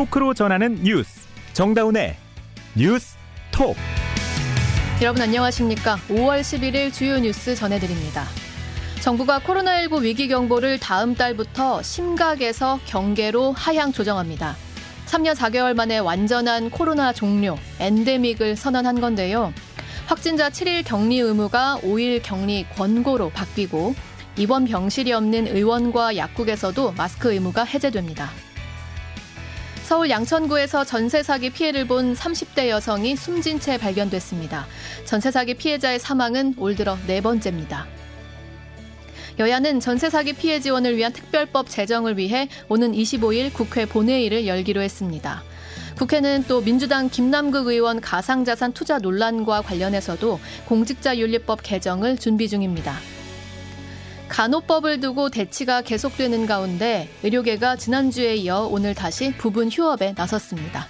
토크로 전하는 뉴스. 정다운의 뉴스 톡. 여러분 안녕하십니까? 5월 11일 주요 뉴스 전해드립니다. 정부가 코로나19 위기 경보를 다음 달부터 심각에서 경계로 하향 조정합니다. 3년 4개월 만에 완전한 코로나 종료 엔데믹을 선언한 건데요. 확진자 7일 격리 의무가 5일 격리 권고로 바뀌고 입원 병실이 없는 의원과 약국에서도 마스크 의무가 해제됩니다. 서울 양천구에서 전세 사기 피해를 본 30대 여성이 숨진 채 발견됐습니다. 전세 사기 피해자의 사망은 올 들어 네 번째입니다. 여야는 전세 사기 피해 지원을 위한 특별법 제정을 위해 오는 25일 국회 본회의를 열기로 했습니다. 국회는 또 민주당 김남국 의원 가상자산 투자 논란과 관련해서도 공직자윤리법 개정을 준비 중입니다. 간호법을 두고 대치가 계속되는 가운데 의료계가 지난주에 이어 오늘 다시 부분 휴업에 나섰습니다.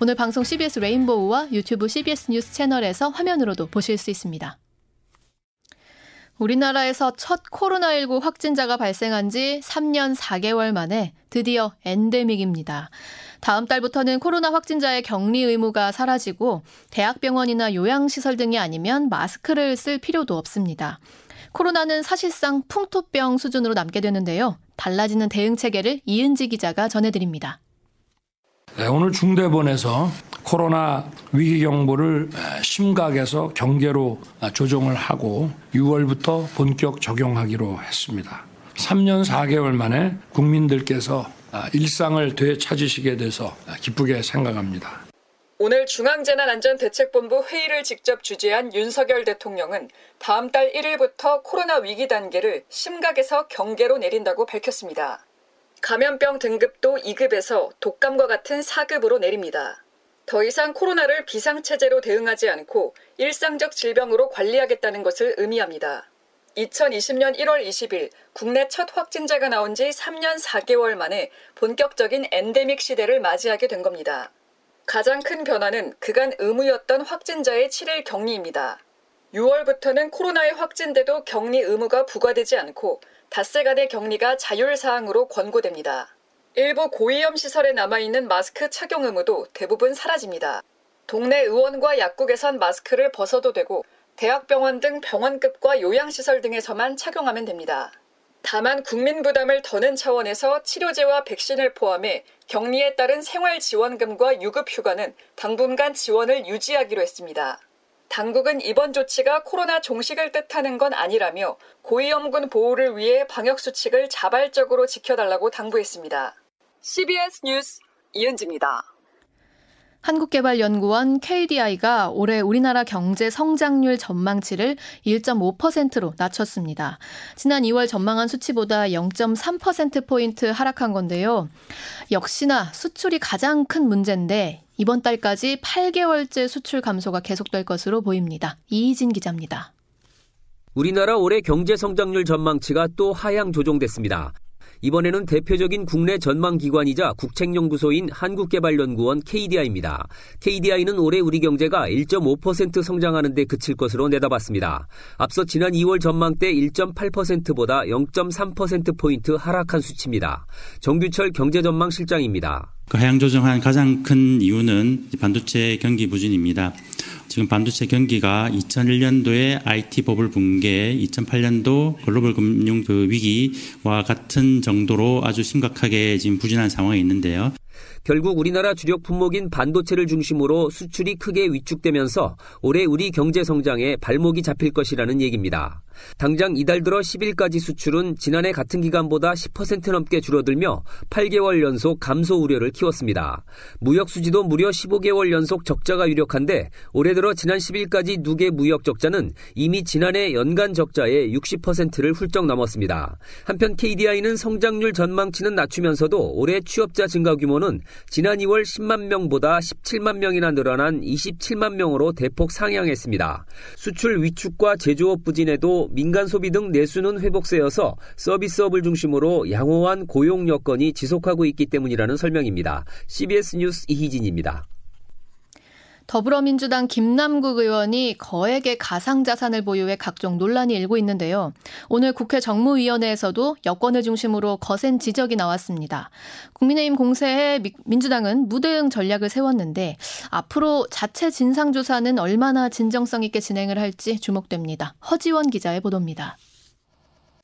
오늘 방송 CBS 레인보우와 유튜브 CBS 뉴스 채널에서 화면으로도 보실 수 있습니다. 우리나라에서 첫 코로나19 확진자가 발생한 지 3년 4개월 만에 드디어 엔데믹입니다. 다음 달부터는 코로나 확진자의 격리 의무가 사라지고 대학병원이나 요양시설 등이 아니면 마스크를 쓸 필요도 없습니다. 코로나는 사실상 풍토병 수준으로 남게 되는데요. 달라지는 대응 체계를 이은지 기자가 전해드립니다. 네, 오늘 중대본에서 코로나 위기 경보를 심각에서 경계로 조정을 하고 6월부터 본격 적용하기로 했습니다. 3년 4개월 만에 국민들께서 일상을 되찾으시게 돼서 기쁘게 생각합니다. 오늘 중앙재난안전대책본부 회의를 직접 주재한 윤석열 대통령은 다음 달 1일부터 코로나 위기 단계를 심각에서 경계로 내린다고 밝혔습니다. 감염병 등급도 2급에서 독감과 같은 4급으로 내립니다. 더 이상 코로나를 비상체제로 대응하지 않고 일상적 질병으로 관리하겠다는 것을 의미합니다. 2020년 1월 20일 국내 첫 확진자가 나온 지 3년 4개월 만에 본격적인 엔데믹 시대를 맞이하게 된 겁니다. 가장 큰 변화는 그간 의무였던 확진자의 7일 격리입니다. 6월부터는 코로나에 확진돼도 격리 의무가 부과되지 않고 닷새간의 격리가 자율사항으로 권고됩니다. 일부 고위험 시설에 남아있는 마스크 착용 의무도 대부분 사라집니다. 동네 의원과 약국에선 마스크를 벗어도 되고 대학병원 등 병원급과 요양시설 등에서만 착용하면 됩니다. 다만 국민 부담을 더는 차원에서 치료제와 백신을 포함해 격리에 따른 생활 지원금과 유급 휴가는 당분간 지원을 유지하기로 했습니다. 당국은 이번 조치가 코로나 종식을 뜻하는 건 아니라며 고위험군 보호를 위해 방역 수칙을 자발적으로 지켜달라고 당부했습니다. CBS 뉴스 이은지입니다. 한국개발연구원 KDI가 올해 우리나라 경제 성장률 전망치를 1.5%로 낮췄습니다. 지난 2월 전망한 수치보다 0.3%포인트 하락한 건데요. 역시나 수출이 가장 큰 문제인데 이번 달까지 8개월째 수출 감소가 계속될 것으로 보입니다. 이희진 기자입니다. 우리나라 올해 경제 성장률 전망치가 또 하향 조정됐습니다. 이번에는 대표적인 국내 전망기관이자 국책연구소인 한국개발연구원 KDI입니다. KDI는 올해 우리 경제가 1.5% 성장하는 데 그칠 것으로 내다봤습니다. 앞서 지난 2월 전망 때 1.8%보다 0.3%포인트 하락한 수치입니다. 정규철 경제전망실장입니다. 그 하향 조정한 가장 큰 이유는 반도체 경기 부진입니다. 지금 반도체 경기가 2001년도에 IT 버블 붕괴, 2008년도 글로벌 금융 그 위기와 같은 정도로 아주 심각하게 지금 부진한 상황에 있는데요. 결국 우리나라 주력 품목인 반도체를 중심으로 수출이 크게 위축되면서 올해 우리 경제 성장에 발목이 잡힐 것이라는 얘기입니다. 당장 이달 들어 10일까지 수출은 지난해 같은 기간보다 10% 넘게 줄어들며 8개월 연속 감소 우려를 키웠습니다. 무역 수지도 무려 15개월 연속 적자가 유력한데 올해 들어 지난 10일까지 누계 무역 적자는 이미 지난해 연간 적자의 60%를 훌쩍 넘었습니다. 한편 KDI는 성장률 전망치는 낮추면서도 올해 취업자 증가 규모는 지난 2월 10만 명보다 17만 명이나 늘어난 27만 명으로 대폭 상향했습니다. 수출 위축과 제조업 부진에도 민간 소비 등 내수는 회복세여서 서비스업을 중심으로 양호한 고용 여건이 지속하고 있기 때문이라는 설명입니다. CBS 뉴스 이희진입니다. 더불어민주당 김남국 의원이 거액의 가상자산을 보유해 각종 논란이 일고 있는데요. 오늘 국회 정무위원회에서도 여권을 중심으로 거센 지적이 나왔습니다. 국민의힘 공세에 민주당은 무대응 전략을 세웠는데 앞으로 자체 진상조사는 얼마나 진정성 있게 진행을 할지 주목됩니다. 허지원 기자의 보도입니다.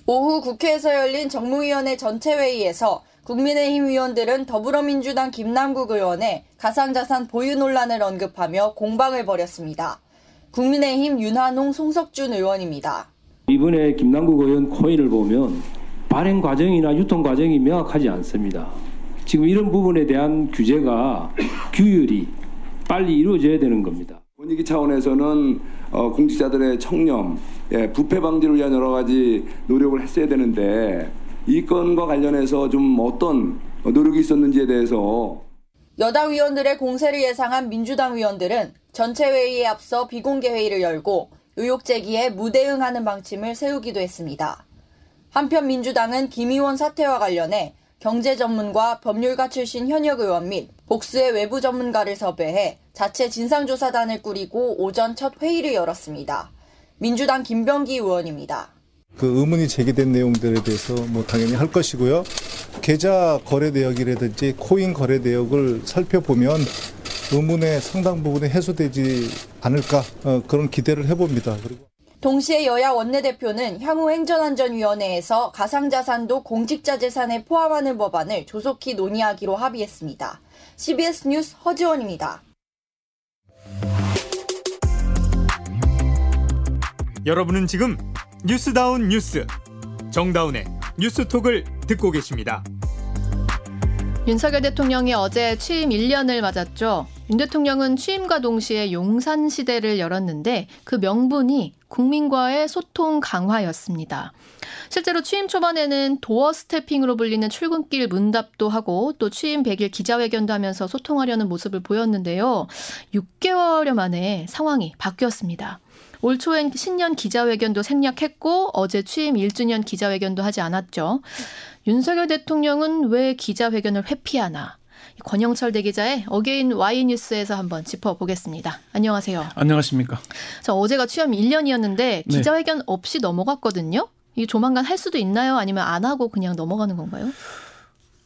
오후 국회에서 열린 정무위원회 전체 회의에서 국민의힘 의원들은 더불어민주당 김남국 의원의 가상자산 보유 논란을 언급하며 공방을 벌였습니다. 국민의힘 윤한홍 송석준 의원입니다. 이번에 김남국 의원 코인을 보면 발행 과정이나 유통 과정이 명확하지 않습니다. 지금 이런 부분에 대한 규제가 규율이 빨리 이루어져야 되는 겁니다. 분위기 차원에서는 어, 공직자들의 청렴, 예, 부패 방지를 위한 여러 가지 노력을 했어야 되는데 이 건과 관련해서 좀 어떤 노력이 있었는지에 대해서 여당 의원들의 공세를 예상한 민주당 의원들은 전체 회의에 앞서 비공개 회의를 열고 의혹 제기에 무대응하는 방침을 세우기도 했습니다. 한편 민주당은 김 의원 사태와 관련해 경제 전문가 법률가 출신 현역 의원 및 복수의 외부 전문가를 섭외해 자체 진상조사단을 꾸리고 오전 첫 회의를 열었습니다. 민주당 김병기 의원입니다. 그 의문이 제기된 내용들에 대해서 뭐 당연히 할 것이고요. 계좌 거래 내역이라든지 코인 거래 내역을 살펴보면 의문의 상당 부분이 해소되지 않을까 어, 그런 기대를 해봅니다. 그리고 동시에 여야 원내대표는 향후 행정안전위원회에서 가상자산도 공직자 재산에 포함하는 법안을 조속히 논의하기로 합의했습니다. CBS 뉴스 허지원입니다. 여러분은 지금 뉴스다운 뉴스 정다운의 뉴스톡을 듣고 계십니다. 윤석열 대통령이 어제 취임 1년을 맞았죠. 윤 대통령은 취임과 동시에 용산 시대를 열었는데 그 명분이 국민과의 소통 강화였습니다. 실제로 취임 초반에는 도어 스태핑으로 불리는 출근길 문답도 하고 또 취임 100일 기자회견도 하면서 소통하려는 모습을 보였는데요. 6개월여 만에 상황이 바뀌었습니다. 올 초엔 신년 기자회견도 생략했고 어제 취임 1주년 기자회견도 하지 않았죠. 윤석열 대통령은 왜 기자회견을 회피하나? 권영철 대기자의 Again Why뉴스에서 한번 짚어보겠습니다. 안녕하세요. 안녕하십니까. 자, 어제가 취임 1년이었는데 기자회견 네. 없이 넘어갔거든요. 이 조만간 할 수도 있나요? 아니면 안 하고 그냥 넘어가는 건가요?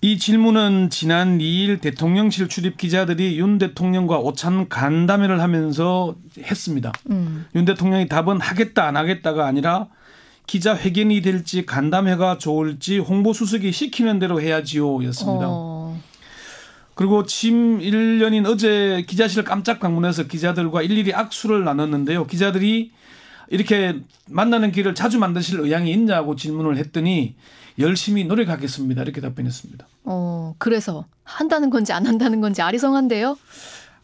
이 질문은 지난 2일 대통령실 출입 기자들이 윤 대통령과 오찬 간담회를 하면서 했습니다. 음. 윤 대통령이 답은 하겠다 안 하겠다가 아니라 기자회견이 될지 간담회가 좋을지 홍보 수석이 시키는 대로 해야지요였습니다. 어. 그리고 취임 1년인 어제 기자실 깜짝 방문해서 기자들과 일일이 악수를 나눴는데요. 기자들이 이렇게 만나는 길을 자주 만드실 의향이 있냐고 질문을 했더니 열심히 노력하겠습니다. 이렇게 답변했습니다. 어, 그래서 한다는 건지 안 한다는 건지 아리송한데요?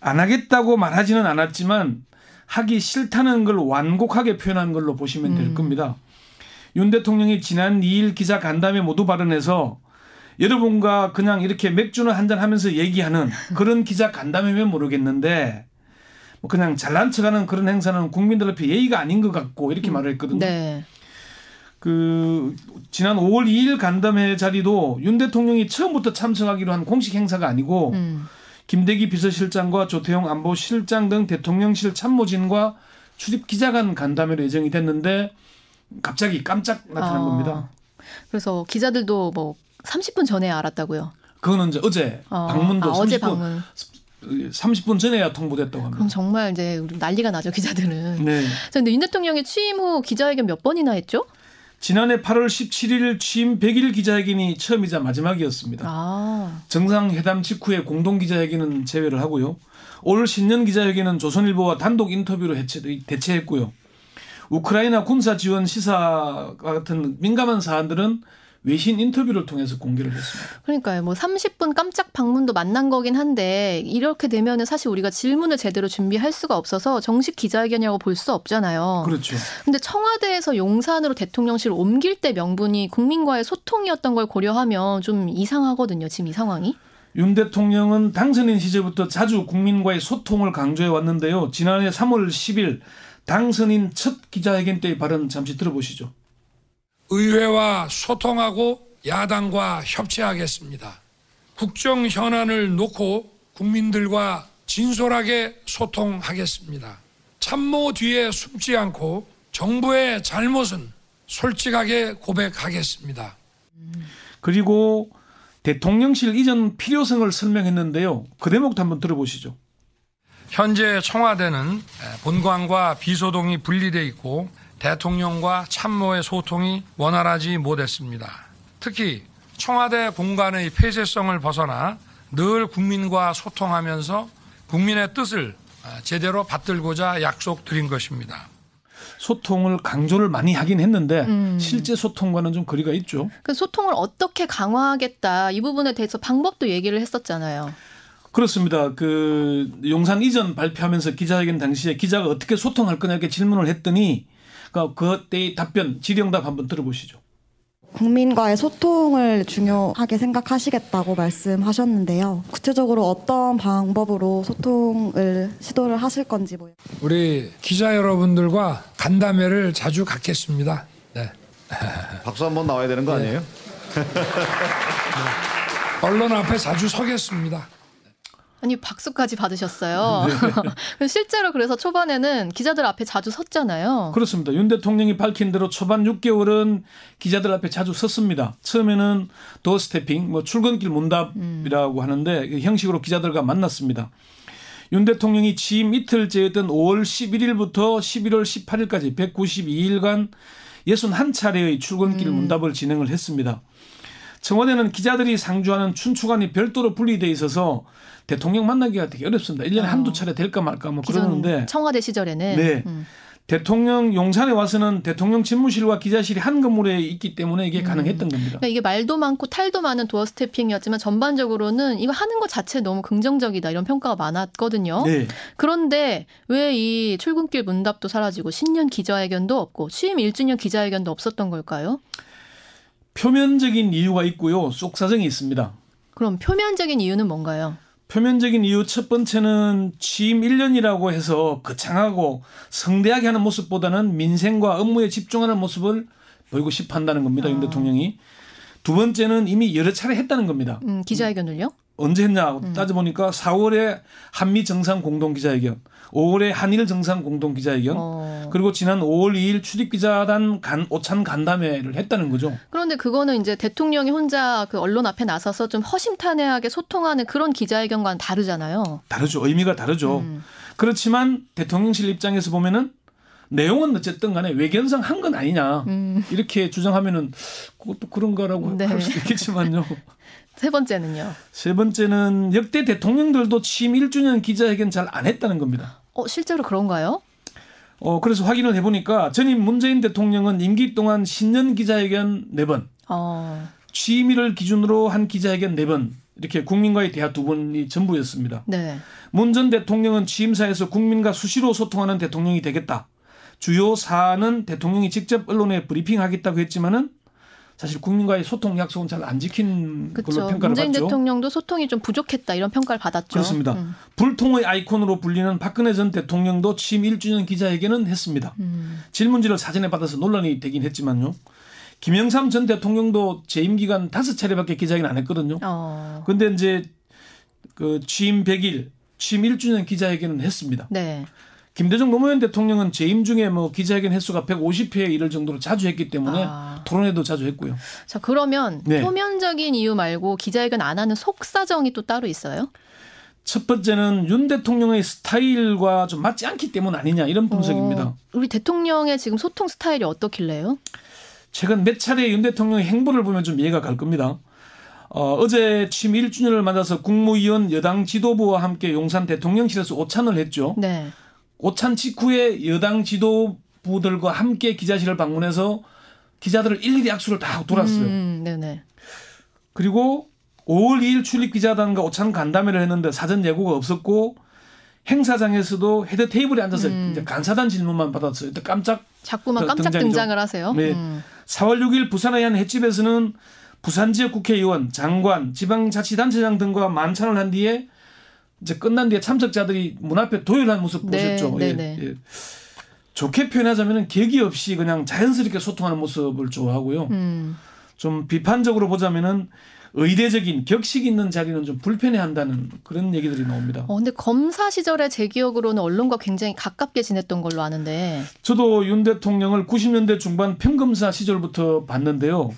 안 하겠다고 말하지는 않았지만 하기 싫다는 걸 완곡하게 표현한 걸로 보시면 될 음. 겁니다. 윤 대통령이 지난 2일 기자 간담회 모두 발언해서 여러분과 그냥 이렇게 맥주는 한잔 하면서 얘기하는 그런 기자 간담회면 모르겠는데 뭐 그냥 잘난 척하는 그런 행사는 국민들 앞에 예의가 아닌 것 같고 이렇게 음. 말을 했거든요. 네. 그 지난 5월 2일 간담회 자리도 윤 대통령이 처음부터 참석하기로 한 공식 행사가 아니고 음. 김대기 비서실장과 조태용 안보실장 등 대통령실 참모진과 출입 기자간 간담회로 예정이 됐는데 갑자기 깜짝 나타난 아. 겁니다. 그래서 기자들도 뭐 30분 전에 알았다고요. 그거는 이제 어제 아. 방문도 아, 30분, 어제 방문. 30분 전에야 통보됐다고 합니다. 그럼 정말 이제 난리가 나죠 기자들은. 네. 그런데 윤 대통령이 취임 후 기자회견 몇 번이나 했죠? 지난해 8월 17일 취임 100일 기자회견이 처음이자 마지막이었습니다. 아. 정상회담 직후에 공동 기자회견은 제외를 하고요. 올 신년 기자회견은 조선일보와 단독 인터뷰로 해체, 대체했고요. 우크라이나 군사 지원 시사 같은 민감한 사안들은 외신 인터뷰를 통해서 공개를 했습니다. 그러니까요. 뭐 30분 깜짝 방문도 만난 거긴 한데 이렇게 되면은 사실 우리가 질문을 제대로 준비할 수가 없어서 정식 기자회견이라고 볼 수 없잖아요. 그렇죠. 근데 청와대에서 용산으로 대통령실 옮길 때 명분이 국민과의 소통이었던 걸 고려하면 좀 이상하거든요. 지금 이 상황이. 윤 대통령은 당선인 시절부터 자주 국민과의 소통을 강조해 왔는데요. 지난해 3월 10일 당선인 첫 기자회견 때의 발언 잠시 들어보시죠. 의회와 소통하고 야당과 협치하겠습니다. 국정 현안을 놓고 국민들과 진솔하게 소통하겠습니다. 참모 뒤에 숨지 않고 정부의 잘못은 솔직하게 고백하겠습니다. 그리고 대통령실 이전 필요성을 설명했는데요. 그 대목도 한번 들어보시죠. 현재 청와대는 본관과 비소동이 분리돼 있고 대통령과 참모의 소통이 원활하지 못했습니다. 특히 청와대 공간의 폐쇄성을 벗어나 늘 국민과 소통하면서 국민의 뜻을 제대로 받들고자 약속드린 것입니다. 소통을 강조를 많이 하긴 했는데 음. 실제 소통과는 좀 거리가 있죠. 그 소통을 어떻게 강화하겠다 이 부분에 대해서 방법도 얘기를 했었잖아요. 그렇습니다. 그 용산 이전 발표하면서 기자회견 당시에 기자가 어떻게 소통할 거냐 이렇게 질문을 했더니 그러니까 그때의 답변 질의응답 한번 들어보시죠. 국민과의 소통을 중요하게 생각하시겠다고 말씀하셨는데요. 구체적으로 어떤 방법으로 소통을 시도를 하실 건지 뭐. 우리 기자 여러분들과 간담회를 자주 갖겠습니다. 네. 박수 한번 나와야 되는 거 아니에요? 네. 언론 앞에 자주 서겠습니다. 아니 박수까지 받으셨어요. 네. 실제로 그래서 초반에는 기자들 앞에 자주 섰잖아요. 그렇습니다. 윤 대통령이 밝힌 대로 초반 6개월은 기자들 앞에 자주 섰습니다. 처음에는 도어 스태핑, 뭐 출근길 문답이라고 음. 하는데 그 형식으로 기자들과 만났습니다. 윤 대통령이 취임 이틀째였던 5월 11일부터 11월 18일까지 192일간 61차례의 출근길 음. 문답을 진행을 했습니다. 청와대는 기자들이 상주하는 춘추관이 별도로 분리돼 있어서 대통령 만나기가 되게 어렵습니다. 1년에 어. 한두 차례 될까 말까 뭐 그러는데 청와대 시절에는 네. 음. 대통령 용산에 와서는 대통령 집무실과 기자실이 한 건물에 있기 때문에 이게 음. 가능했던 겁니다. 그러니까 이게 말도 많고 탈도 많은 도어 스태핑이었지만 전반적으로는 이거 하는 것 자체 너무 긍정적이다 이런 평가가 많았거든요. 네. 그런데 왜 이 출근길 문답도 사라지고 신년 기자회견도 없고 취임 1주년 기자회견도 없었던 걸까요? 표면적인 이유가 있고요. 쏙사정이 있습니다. 그럼 표면적인 이유는 뭔가요? 표면적인 이유 첫 번째는 취임 1년이라고 해서 거창하고 성대하게 하는 모습보다는 민생과 업무에 집중하는 모습을 보이고 싶어 한다는 겁니다. 아. 윤 대통령이. 두 번째는 이미 여러 차례 했다는 겁니다. 음, 기자회견을요? 언제 했냐 음. 따져보니까 4월에 한미 정상 공동 기자회견, 5월에 한일 정상 공동 기자회견, 어. 그리고 지난 5월 2일 출입 기자단 간 오찬 간담회를 했다는 거죠. 그런데 그거는 이제 대통령이 혼자 그 언론 앞에 나서서 좀 허심탄회하게 소통하는 그런 기자회견과는 다르잖아요. 다르죠. 의미가 다르죠. 음. 그렇지만 대통령실 입장에서 보면은 내용은 어쨌든 간에 외견상 한 건 아니냐 음. 이렇게 주장하면은 그것도 그런가라고 네. 할 수도 있겠지만요. 세 번째는요. 세 번째는 역대 대통령들도 취임 1주년 기자회견 잘 안 했다는 겁니다. 어, 실제로 그런가요? 어, 그래서 확인을 해보니까 전임 문재인 대통령은 임기 동안 신년 기자회견 4번, 어. 취임일을 기준으로 한 기자회견 4번, 이렇게 국민과의 대화 두 번이 전부였습니다. 네. 문 전 대통령은 취임사에서 국민과 수시로 소통하는 대통령이 되겠다. 주요 사안은 대통령이 직접 언론에 브리핑하겠다고 했지만은 사실 국민과의 소통 약속은 잘 안 지킨 그쵸. 걸로 평가를 문재인 받죠. 대통령도 소통이 좀 부족했다 이런 평가를 받았죠. 그렇습니다. 음. 불통의 아이콘으로 불리는 박근혜 전 대통령도 취임 1주년 기자회견은 했습니다. 음. 질문지를 사전에 받아서 논란이 되긴 했지만요. 김영삼 전 대통령도 재임 기간 다섯 차례밖에 기자회견 안 했거든요. 어. 근데 이제 그 취임 100일, 취임 1주년 기자회견은 했습니다. 네. 김대중 노무현 대통령은 재임 중에 뭐 기자회견 횟수가 150회에 이를 정도로 자주 했기 때문에 아. 토론회도 자주 했고요. 자 그러면 네. 표면적인 이유 말고 기자회견 안 하는 속사정이 또 따로 있어요? 첫 번째는 윤 대통령의 스타일과 좀 맞지 않기 때문 아니냐 이런 분석입니다. 어, 우리 대통령의 지금 소통 스타일이 어떻길래요? 최근 몇 차례 윤 대통령의 행보를 보면 좀 이해가 갈 겁니다. 어, 어제 취임 1주년을 맞아서 국무위원 여당 지도부와 함께 용산 대통령실에서 오찬을 했죠. 네. 오찬 직후에 여당 지도부들과 함께 기자실을 방문해서 기자들을 일일이 악수를 다 돌았어요. 음, 네네. 그리고 5월 2일 출입 기자단과 오찬 간담회를 했는데 사전 예고가 없었고 행사장에서도 헤드 테이블에 앉아서 음. 이제 간사단 질문만 받았어요. 또 깜짝 자꾸만 깜짝 등장이죠. 등장을 하세요. 네. 음. 4월 6일 부산의 한 횟집에서는 부산 지역 국회의원, 장관, 지방자치단체장 등과 만찬을 한 뒤에 이제 끝난 뒤에 참석자들이 문 앞에 도열한 모습 네, 보셨죠. 네, 예, 네. 예. 좋게 표현하자면 계기 없이 그냥 자연스럽게 소통하는 모습을 좋아하고요. 음. 좀 비판적으로 보자면은 의례적인 격식 있는 자리는 좀 불편해한다는 그런 얘기들이 나옵니다. 어, 근데 검사 시절에 제 기억으로는 언론과 굉장히 가깝게 지냈던 걸로 아는데. 저도 윤 대통령을 90년대 중반 평검사 시절부터 봤는데요.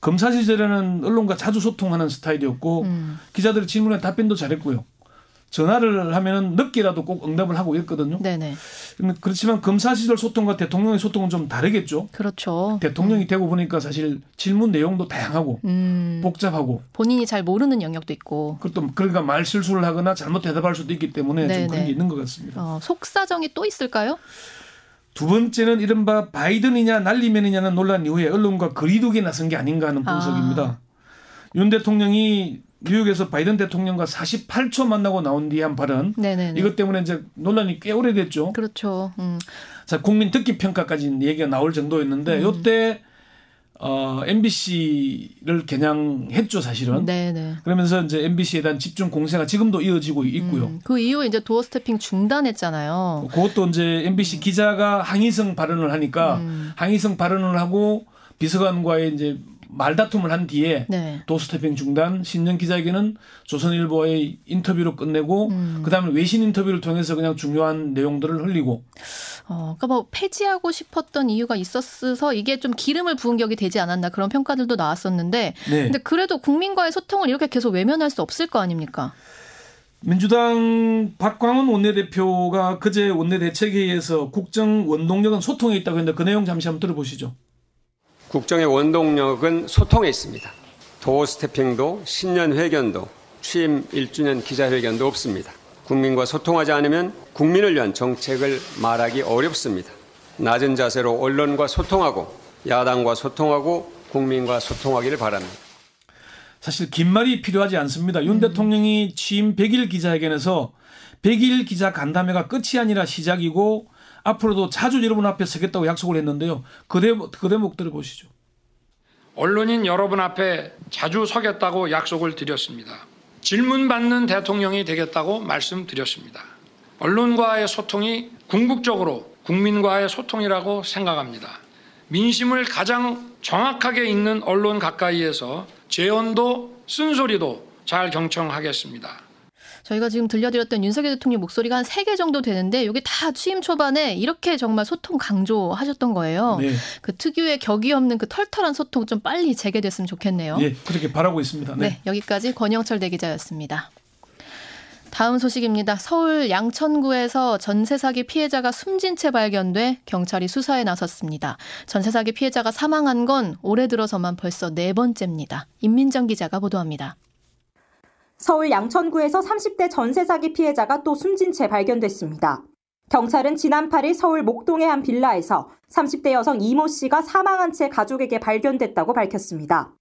검사 시절에는 언론과 자주 소통하는 스타일이었고 음. 기자들의 질문에 답변도 잘했고요. 전화를 하면은 늦게라도 꼭 응답을 하고 있거든요. 네네. 그렇지만 검사 시절 소통과 대통령의 소통은 좀 다르겠죠. 그렇죠. 대통령이 음. 되고 보니까 사실 질문 내용도 다양하고 음. 복잡하고 본인이 잘 모르는 영역도 있고. 그것도 그러니까 말 실수를 하거나 잘못 대답할 수도 있기 때문에 네네. 좀 그런 게 있는 것 같습니다. 어, 속사정이 또 있을까요? 두 번째는 이른바 바이든이냐 날리면이냐는 논란 이후에 언론과 거리두기 나선 게 아닌가 하는 분석입니다. 아. 윤 대통령이 뉴욕에서 바이든 대통령과 48초 만나고 나온 뒤에 한 발언. 네네네. 이것 때문에 이제 논란이 꽤 오래됐죠. 그렇죠. 음. 자, 국민 듣기 평가까지 얘기가 나올 정도였는데 음. 요때 어, MBC를 겨냥했죠, 사실은. 네네. 그러면서 이제 MBC에 대한 집중 공세가 지금도 이어지고 있고요. 음, 그 이후에 이제 도어 스태핑 중단했잖아요. 그것도 이제 MBC 기자가 항의성 발언을 하니까 음. 항의성 발언을 하고 비서관과의 이제 말다툼을 한 뒤에 네. 도스태핑 중단 신년 기자에게는 조선일보의 인터뷰로 끝내고 음. 그다음에 외신 인터뷰를 통해서 그냥 중요한 내용들을 흘리고 어, 그러니까 뭐 폐지하고 싶었던 이유가 있었어서 이게 좀 기름을 부은 격이 되지 않았나 그런 평가들도 나왔었는데 네. 근데 그래도 국민과의 소통을 이렇게 계속 외면할 수 없을 거 아닙니까? 민주당 박광훈 원내대표가 그제 원내대책회의에서 국정 원동력은 소통에 있다고 했는데 그 내용 잠시 한번 들어보시죠. 국정의 원동력은 소통에 있습니다. 도어 스태핑도 신년 회견도 취임 1주년 기자회견도 없습니다. 국민과 소통하지 않으면 국민을 위한 정책을 말하기 어렵습니다. 낮은 자세로 언론과 소통하고 야당과 소통하고 국민과 소통하기를 바랍니다. 사실 긴 말이 필요하지 않습니다. 윤 음. 대통령이 취임 100일 기자회견에서 100일 기자 간담회가 끝이 아니라 시작이고 앞으로도 자주 여러분 앞에 서겠다고 약속을 했는데요. 그, 대목, 그 대목 들어보시죠. 언론인 여러분 앞에 자주 서겠다고 약속을 드렸습니다. 질문 받는 대통령이 되겠다고 말씀드렸습니다. 언론과의 소통이 궁극적으로 국민과의 소통이라고 생각합니다. 민심을 가장 정확하게 읽는 언론 가까이에서 재언도 쓴소리도 잘 경청하겠습니다. 저희가 지금 들려드렸던 윤석열 대통령 목소리가 한 세 개 정도 되는데 이게 다 취임 초반에 이렇게 정말 소통 강조하셨던 거예요. 네. 그 특유의 격이 없는 그 털털한 소통 좀 빨리 재개됐으면 좋겠네요. 예, 그렇게 바라고 있습니다. 네, 네 여기까지 권영철 대기자였습니다. 다음 소식입니다. 서울 양천구에서 전세 사기 피해자가 숨진 채 발견돼 경찰이 수사에 나섰습니다. 전세 사기 피해자가 사망한 건 올해 들어서만 벌써 네 번째입니다. 임민정 기자가 보도합니다. 서울 양천구에서 30대 전세 사기 피해자가 또 숨진 채 발견됐습니다. 경찰은 지난 8일 서울 목동의 한 빌라에서 30대 여성 이모 씨가 사망한 채 가족에게 발견됐다고 밝혔습니다.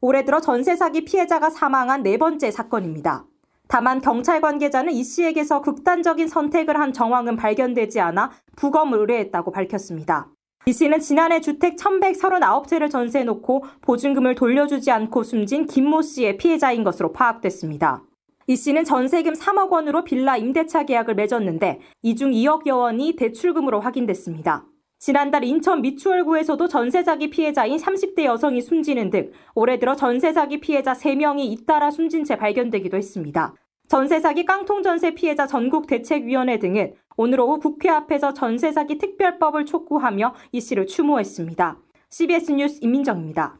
올해 들어 전세 사기 피해자가 사망한 네 번째 사건입니다. 다만 경찰 관계자는 이 씨에게서 극단적인 선택을 한 정황은 발견되지 않아 부검을 의뢰했다고 밝혔습니다. 이 씨는 지난해 주택 1139채를 전세해놓고 보증금을 돌려주지 않고 숨진 김모 씨의 피해자인 것으로 파악됐습니다. 이 씨는 전세금 3억 원으로 빌라 임대차 계약을 맺었는데 이 중 2억여 원이 대출금으로 확인됐습니다. 지난달 인천 미추홀구에서도 전세 사기 피해자인 30대 여성이 숨지는 등 올해 들어 전세 사기 피해자 3명이 잇따라 숨진 채 발견되기도 했습니다. 전세 사기 깡통 전세 피해자 전국 대책위원회 등은 오늘 오후 국회 앞에서 전세 사기 특별법을 촉구하며 이 씨를 추모했습니다. CBS 뉴스 임민정입니다.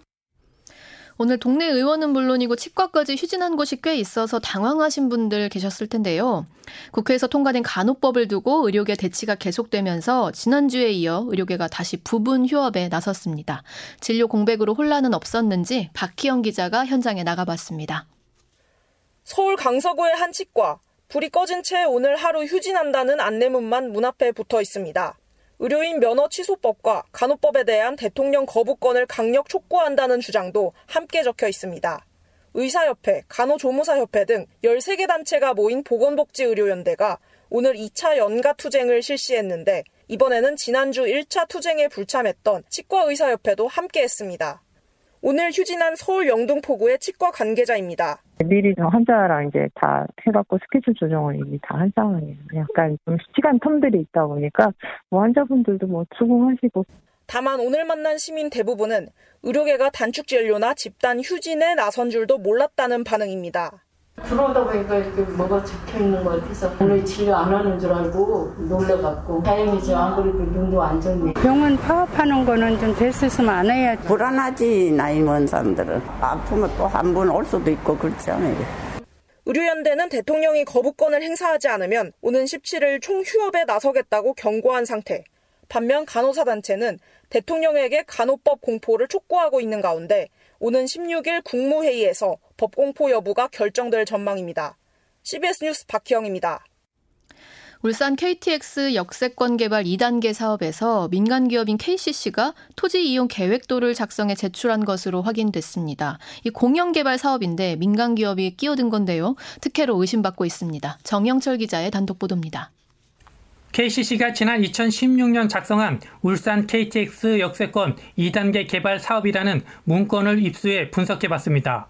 오늘 동네 의원은 물론이고 치과까지 휴진한 곳이 꽤 있어서 당황하신 분들 계셨을 텐데요. 국회에서 통과된 간호법을 두고 의료계 대치가 계속되면서 지난주에 이어 의료계가 다시 부분 휴업에 나섰습니다. 진료 공백으로 혼란은 없었는지 박희영 기자가 현장에 나가봤습니다. 서울 강서구의 한 치과 불이 꺼진 채 오늘 하루 휴진한다는 안내문만 문 앞에 붙어 있습니다. 의료인 면허 취소법과 간호법에 대한 대통령 거부권을 강력 촉구한다는 주장도 함께 적혀 있습니다. 의사협회, 간호조무사협회 등 13개 단체가 모인 보건복지의료연대가 오늘 2차 연가 투쟁을 실시했는데 이번에는 지난주 1차 투쟁에 불참했던 치과의사협회도 함께 했습니다. 오늘 휴진한 서울 영등포구의 치과 관계자입니다. 미리 환자랑 이제 다 해갖고 스케줄 조정을 이미 다 한 상황이에요. 약간 좀 시간 텀들이 있다 보니까 뭐 환자분들도 뭐 수긍하시고 다만 오늘 만난 시민 대부분은 의료계가 단축 진료나 집단 휴진에 나선 줄도 몰랐다는 반응입니다. 들어오다 보니까 이렇게 뭐가 적혀 있는 것 같아서 오늘 진료 안 하는 줄 알고 놀래갖고 다행이죠. 안 그래도 눈도 안 좋네. 병원 파업하는 거는 좀 됐었으면 안 해야지. 불안하지 나이 먹은 사람들은 아프면 또 한 번 올 수도 있고 그렇잖아요. 의료연대는 대통령이 거부권을 행사하지 않으면 오는 17일 총휴업에 나서겠다고 경고한 상태. 반면 간호사 단체는 대통령에게 간호법 공포를 촉구하고 있는 가운데 오는 16일 국무회의에서 법 공포 여부가 결정될 전망입니다. CBS 뉴스 박희영입니다. 울산 KTX 역세권 개발 2단계 사업에서 민간 기업인 KCC가 토지 이용 계획도를 작성해 제출한 것으로 확인됐습니다. 이 공영 개발 사업인데 민간 기업이 끼어든 건데요. 특혜로 의심받고 있습니다. 정영철 기자의 단독 보도입니다. KCC가 지난 2016년 작성한 울산 KTX 역세권 2단계 개발 사업이라는 문건을 입수해 분석해 봤습니다.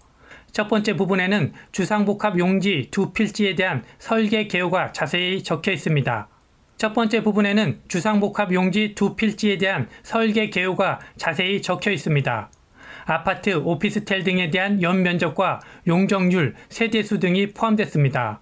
첫 번째 부분에는 주상복합 용지 두 필지에 대한 설계 개요가 자세히 적혀 있습니다. 첫 번째 부분에는 주상복합 용지 두 필지에 대한 설계 개요가 자세히 적혀 있습니다. 아파트, 오피스텔 등에 대한 연면적과 용적률, 세대수 등이 포함됐습니다.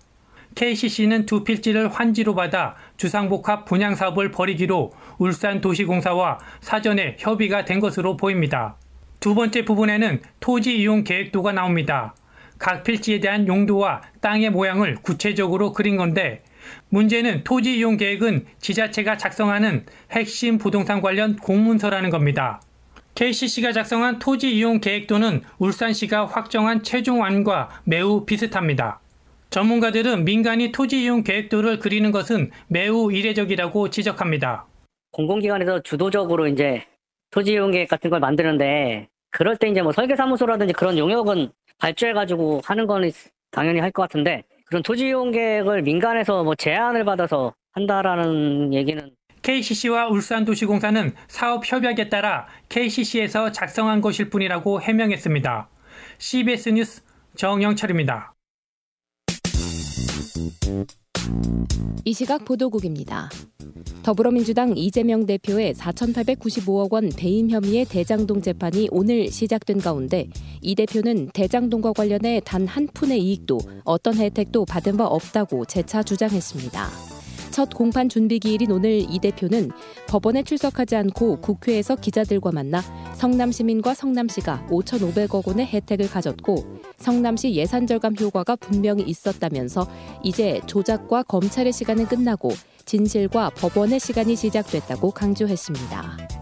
KCC는 두 필지를 환지로 받아 주상복합 분양 사업을 벌이기로 울산도시공사와 사전에 협의가 된 것으로 보입니다. 두 번째 부분에는 토지 이용 계획도가 나옵니다. 각 필지에 대한 용도와 땅의 모양을 구체적으로 그린 건데 문제는 토지 이용 계획은 지자체가 작성하는 핵심 부동산 관련 공문서라는 겁니다. KCC가 작성한 토지 이용 계획도는 울산시가 확정한 최종안과 매우 비슷합니다. 전문가들은 민간이 토지 이용 계획도를 그리는 것은 매우 이례적이라고 지적합니다. 공공기관에서 주도적으로 이제 토지 이용 계획 같은 걸 만드는데 그럴 때 이제 뭐 설계사무소라든지 그런 용역은 발주해가지고 하는 거는 당연히 할 것 같은데 그런 토지 이용 계획을 민간에서 뭐 제안을 받아서 한다라는 얘기는 KCC와 울산도시공사는 사업 협약에 따라 KCC에서 작성한 것일 뿐이라고 해명했습니다. CBS 뉴스 정영철입니다. 이 시각 보도국입니다. 더불어민주당 이재명 대표의 4,895억 원 배임 혐의의 대장동 재판이 오늘 시작된 가운데 이 대표는 대장동과 관련해 단 한 푼의 이익도 어떤 혜택도 받은 바 없다고 재차 주장했습니다. 첫 공판 준비 기일인 오늘 이 대표는 법원에 출석하지 않고 국회에서 기자들과 만나 성남 시민과 성남시가 5,500억 원의 혜택을 가졌고 성남시 예산 절감 효과가 분명히 있었다면서 이제 조작과 검찰의 시간은 끝나고 진실과 법원의 시간이 시작됐다고 강조했습니다.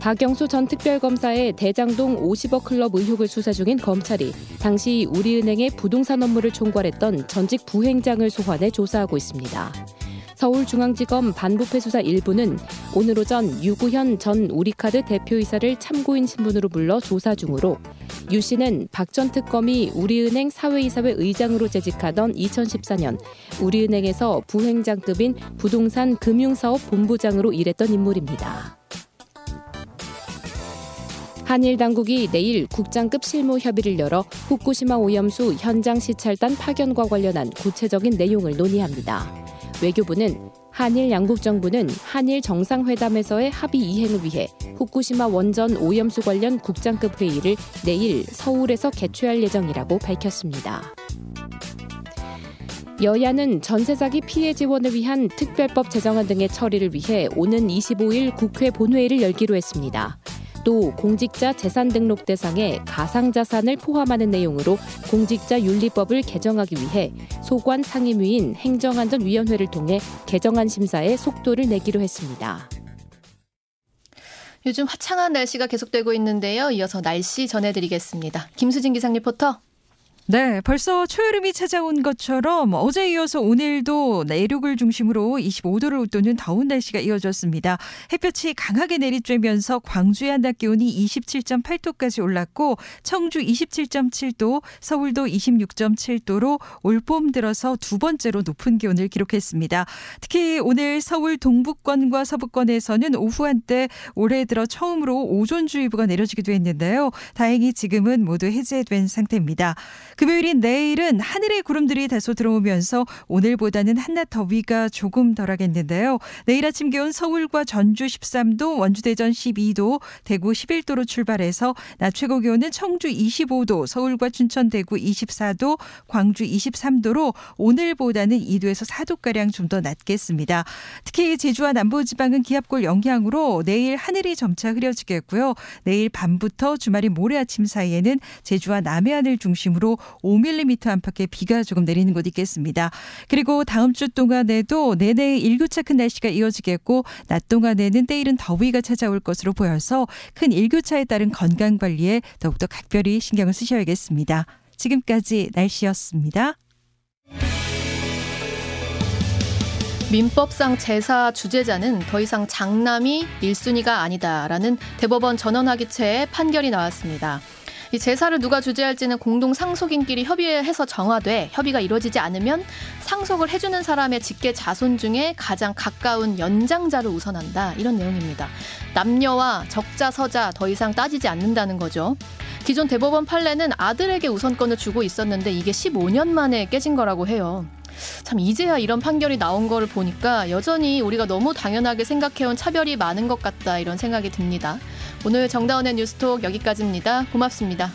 박영수 전 특별검사의 대장동 50억 클럽 의혹을 수사 중인 검찰이 당시 우리은행의 부동산 업무를 총괄했던 전직 부행장을 소환해 조사하고 있습니다. 서울중앙지검 반부패 수사 1부는 오늘 오전 유구현 전 우리카드 대표이사를 참고인 신분으로 불러 조사 중으로 유 씨는 박 전 특검이 우리은행 사회이사회 의장으로 재직하던 2014년 우리은행에서 부행장급인 부동산 금융사업 본부장으로 일했던 인물입니다. 한일 당국이 내일 국장급 실무 협의를 열어 후쿠시마 오염수 현장 시찰단 파견과 관련한 구체적인 내용을 논의합니다. 외교부는 한일 양국 정부는 한일 정상회담에서의 합의 이행을 위해 후쿠시마 원전 오염수 관련 국장급 회의를 내일 서울에서 개최할 예정이라고 밝혔습니다. 여야는 전세 사기 피해 지원을 위한 특별법 제정안 등의 처리를 위해 오는 25일 국회 본회의를 열기로 했습니다. 또 공직자 재산 등록 대상에 가상 자산을 포함하는 내용으로 공직자 윤리법을 개정하기 위해 소관 상임위인 행정안전위원회를 통해 개정안 심사에 속도를 내기로 했습니다. 요즘 화창한 날씨가 계속되고 있는데요. 이어서 날씨 전해드리겠습니다. 김수진 기상 리포터. 네, 벌써 초여름이 찾아온 것처럼 어제 이어서 오늘도 내륙을 중심으로 25도를 웃도는 더운 날씨가 이어졌습니다. 햇볕이 강하게 내리쬐면서 광주의 한낮 기온이 27.8도까지 올랐고 청주 27.7도, 서울도 26.7도로 올봄 들어서 두 번째로 높은 기온을 기록했습니다. 특히 오늘 서울 동북권과 서부권에서는 오후 한때 올해 들어 처음으로 오존주의보가 내려지기도 했는데요. 다행히 지금은 모두 해제된 상태입니다. 금요일인 내일은 하늘의 구름들이 다소 들어오면서 오늘보다는 한낮 더위가 조금 덜하겠는데요. 내일 아침 기온 서울과 전주 13도, 원주 대전 12도, 대구 11도로 출발해서 낮 최고 기온은 청주 25도, 서울과 춘천 대구 24도, 광주 23도로 오늘보다는 2도에서 4도 가량 좀 더 낮겠습니다. 특히 제주와 남부지방은 기압골 영향으로 내일 하늘이 점차 흐려지겠고요. 내일 밤부터 주말인 모레 아침 사이에는 제주와 남해안을 중심으로 5mm 안팎의 비가 조금 내리는 곳 있겠습니다. 그리고 다음 주 동안에도 내내 일교차 큰 날씨가 이어지겠고 낮 동안에는 때이른 더위가 찾아올 것으로 보여서 큰 일교차에 따른 건강 관리에 더욱더 각별히 신경을 쓰셔야겠습니다. 지금까지 날씨였습니다. 민법상 제사 주재자는 더 이상 장남이 1순위가 아니다라는 대법원 전원합의체의 판결이 나왔습니다. 이 제사를 누가 주재할지는 공동 상속인끼리 협의해서 정하되 협의가 이루어지지 않으면 상속을 해주는 사람의 직계 자손 중에 가장 가까운 연장자를 우선한다 이런 내용입니다. 남녀와 적자 서자 더 이상 따지지 않는다는 거죠. 기존 대법원 판례는 아들에게 우선권을 주고 있었는데 이게 15년 만에 깨진 거라고 해요. 참 이제야 이런 판결이 나온 걸 보니까 여전히 우리가 너무 당연하게 생각해온 차별이 많은 것 같다 이런 생각이 듭니다. 오늘 정다운의 뉴스톡 여기까지입니다. 고맙습니다.